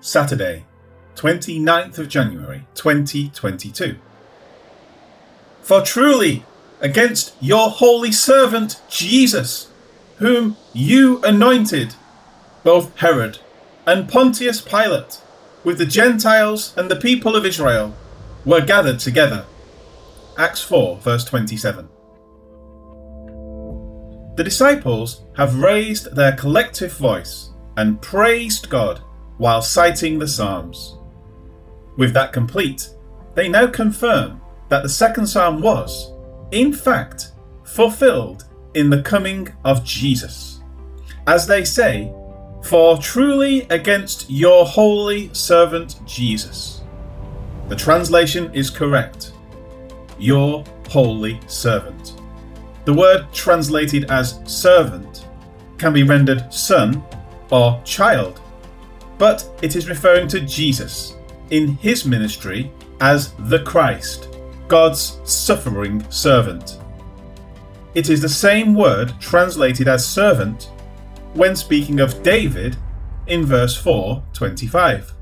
Saturday, 29th of January 2022. For truly, against your holy servant Jesus, whom you anointed, both Herod and Pontius Pilate, with the Gentiles and the people of Israel, were gathered together. Acts 4, verse 27. The disciples have raised their collective voice and praised God while citing the Psalms. With that complete, they now confirm that the second Psalm was, in fact, fulfilled in the coming of Jesus. As they say, For truly against your holy servant Jesus. The translation is correct. Your holy servant. The word translated as servant can be rendered son or child, but it is referring to Jesus in his ministry as the Christ, God's suffering servant. It is the same word translated as servant when speaking of David in verse 4:25.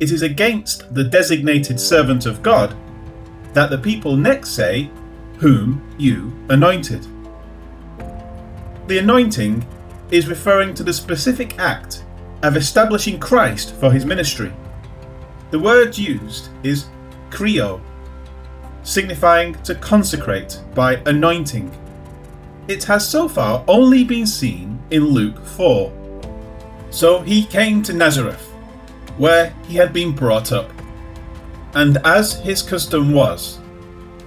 It is against the designated servant of God that the people next say, Whom you anointed. The anointing is referring to the specific act of establishing Christ for his ministry. The word used is kreo, signifying to consecrate by anointing. It has so far only been seen in Luke 4. So he came to Nazareth, where he had been brought up. And as his custom was,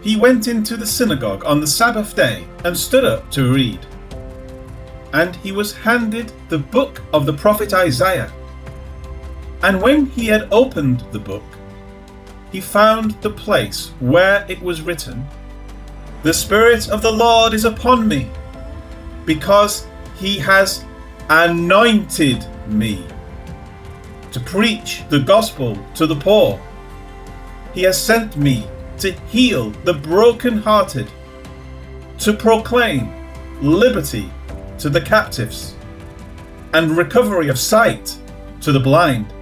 he went into the synagogue on the Sabbath day and stood up to read. And he was handed the book of the prophet Isaiah. And when he had opened the book, he found the place where it was written, The Spirit of the Lord is upon me, because he has anointed me to preach the gospel to the poor. He has sent me to heal the broken-hearted, to proclaim liberty to the captives, and recovery of sight to the blind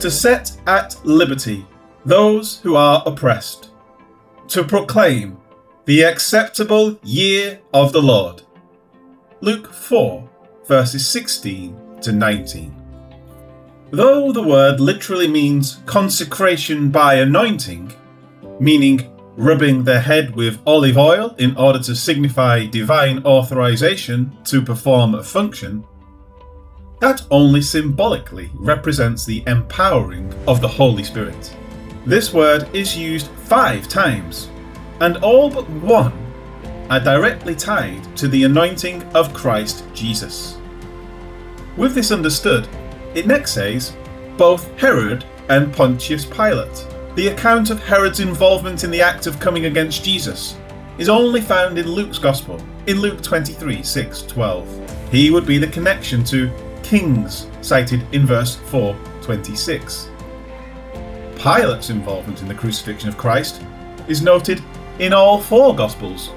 to set at liberty those who are oppressed, to proclaim the acceptable year of the Lord. Luke 4, verses 16 to 19. Though the word literally means consecration by anointing, meaning rubbing their head with olive oil in order to signify divine authorization to perform a function, that only symbolically represents the empowering of the Holy Spirit. This word is used five times, and all but one are directly tied to the anointing of Christ Jesus. With this understood, it next says both Herod and Pontius Pilate. The account of Herod's involvement in the act of coming against Jesus is only found in Luke's Gospel, in Luke 23 6 12. He would be the connection to kings cited in verse 426. Pilate's involvement in the crucifixion of Christ is noted in all four Gospels,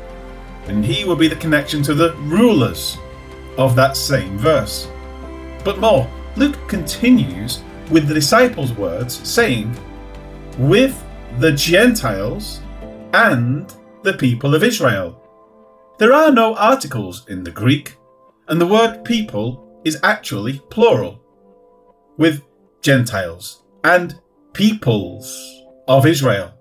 and he would be the connection to the rulers of that same verse. But more, Luke continues with the disciples' words saying, with the Gentiles and the people of Israel. There are no articles in the Greek, and the word people is actually plural, with Gentiles and peoples of Israel.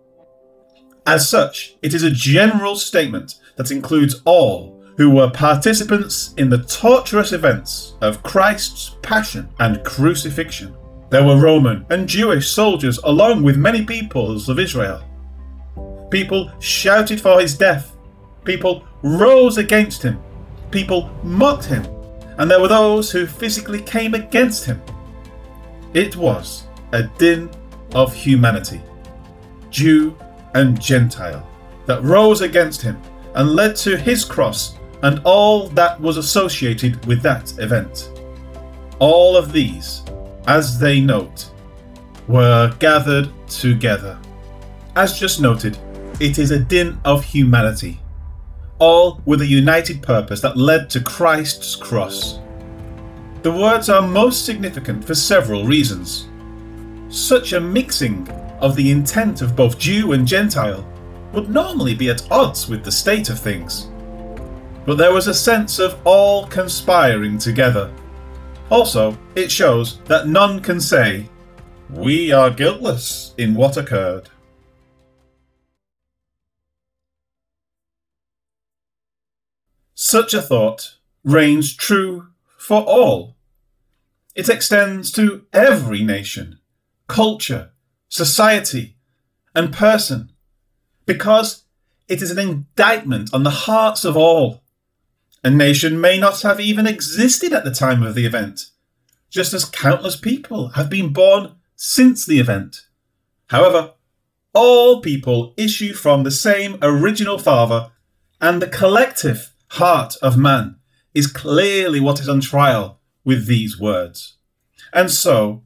As such, it is a general statement that includes all who were participants in the torturous events of Christ's passion and crucifixion. There were Roman and Jewish soldiers along with many peoples of Israel. People shouted for his death. People rose against him. People mocked him and there were those who physically came against him. It was a din of humanity, Jew and Gentile, that rose against him and led to his cross and all that was associated with that event. All of these, as they note, were gathered together. As just noted, it is a din of humanity all with a united purpose that led to Christ's cross. the words are most significant for several reasons. Such a mixing of the intent of both Jew and Gentile would normally be at odds with the state of things. But there was a sense of all conspiring together. Also, it shows that none can say, We are guiltless in what occurred. Such a thought reigns true for all. It extends to every nation, culture, society, and person, because it is an indictment on the hearts of all. A nation may not have even existed at the time of the event, just as countless people have been born since the event. However, all people issue from the same original Father, and the collective heart of man is clearly what is on trial with these words. And so,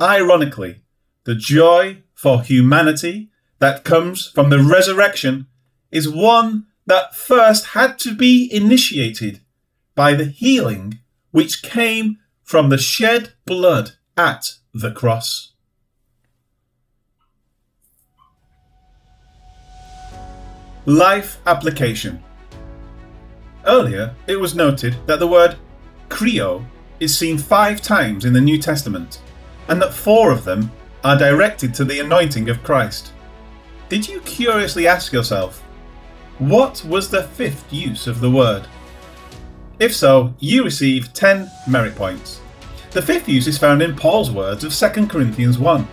ironically, the joy for humanity that comes from the resurrection is one that first had to be initiated by the healing which came from the shed blood at the cross. Life application. Earlier, it was noted that the word "krio" is seen five times in the New Testament, and that four of them are directed to the anointing of Christ. Did you curiously ask yourself, what was the fifth use of the word? If so, you receive 10 merit points. The fifth use is found in Paul's words of 2 Corinthians 1.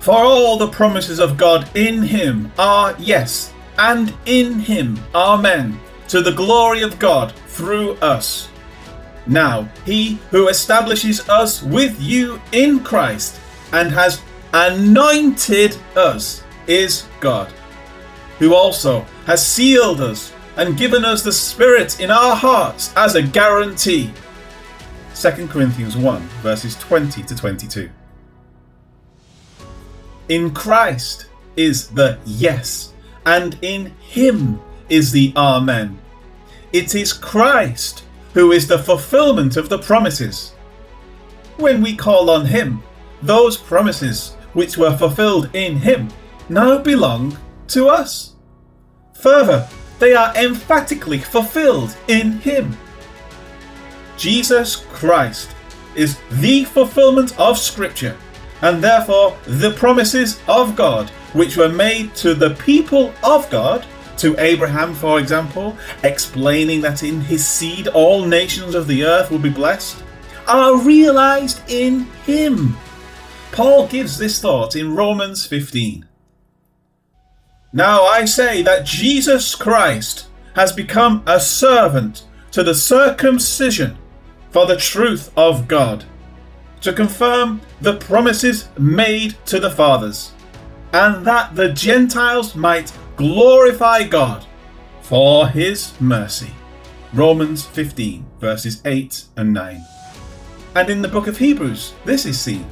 For all the promises of God in him are yes, and in him amen, to the glory of God through us. Now, he who establishes us with you in Christ and has anointed us is God, who also has sealed us and given us the Spirit in our hearts as a guarantee. 2 Corinthians 1, verses 20 to 22. In Christ is the yes, and in Him is the Amen. It is Christ who is the fulfillment of the promises. When we call on Him, those promises which were fulfilled in Him now belong to us. Further, they are emphatically fulfilled in Him. Jesus Christ is the fulfillment of Scripture, and therefore the promises of God which were made to the people of God to Abraham, for example, explaining that in his seed all nations of the earth will be blessed, are realized in him. Paul gives this thought in Romans 15. Now I say that Jesus Christ has become a servant to the circumcision for the truth of God, to confirm the promises made to the fathers, and that the Gentiles might glorify God for his mercy. Romans 15, verses 8 and 9. And in the book of Hebrews, this is seen.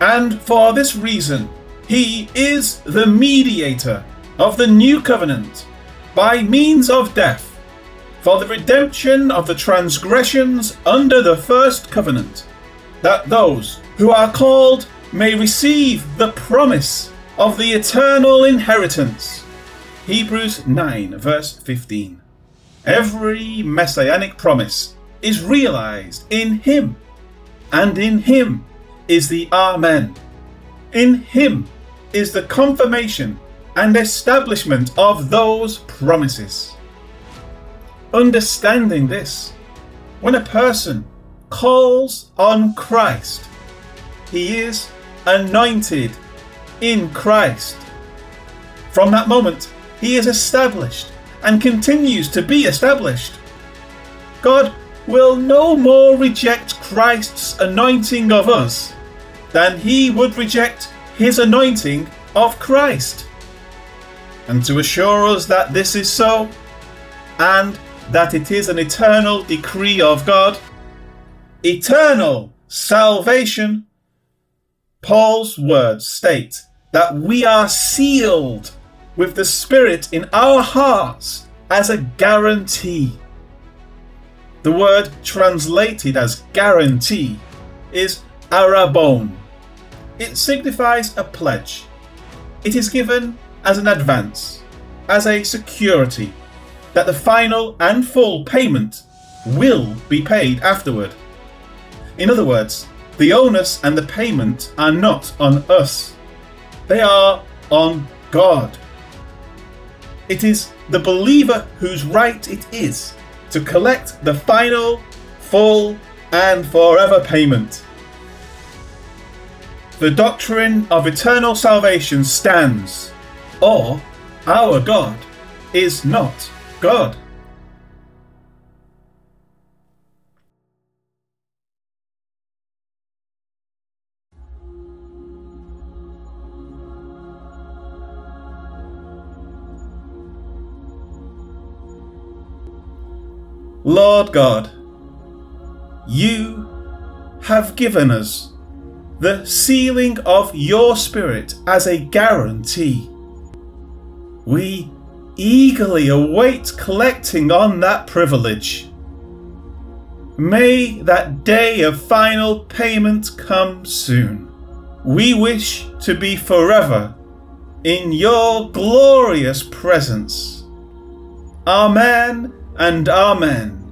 And for this reason, he is the mediator of the new covenant by means of death for the redemption of the transgressions under the first covenant, that those who are called may receive the promise of the eternal inheritance Hebrews 9, verse 15. Every messianic promise is realized in Him, and in Him is the Amen. In Him is the confirmation and establishment of those promises. Understanding this, when a person calls on Christ, he is anointed in Christ. From that moment, he is established and continues to be established. God will no more reject Christ's anointing of us than he would reject his anointing of Christ. And to assure us that this is so, and that it is an eternal decree of God, eternal salvation, Paul's words state that we are sealed with the Spirit in our hearts as a guarantee. The word translated as guarantee is arrabon. It signifies a pledge. It is given as an advance, as a security, that the final and full payment will be paid afterward. In other words, the onus and the payment are not on us, they are on God. It is the believer whose right it is to collect the final, full, and forever payment. The doctrine of eternal salvation stands, or our God is not God. Lord God, you have given us the sealing of your Spirit as a guarantee. We eagerly await collecting on that privilege. May that day of final payment come soon. We wish to be forever in your glorious presence. Amen and Amen.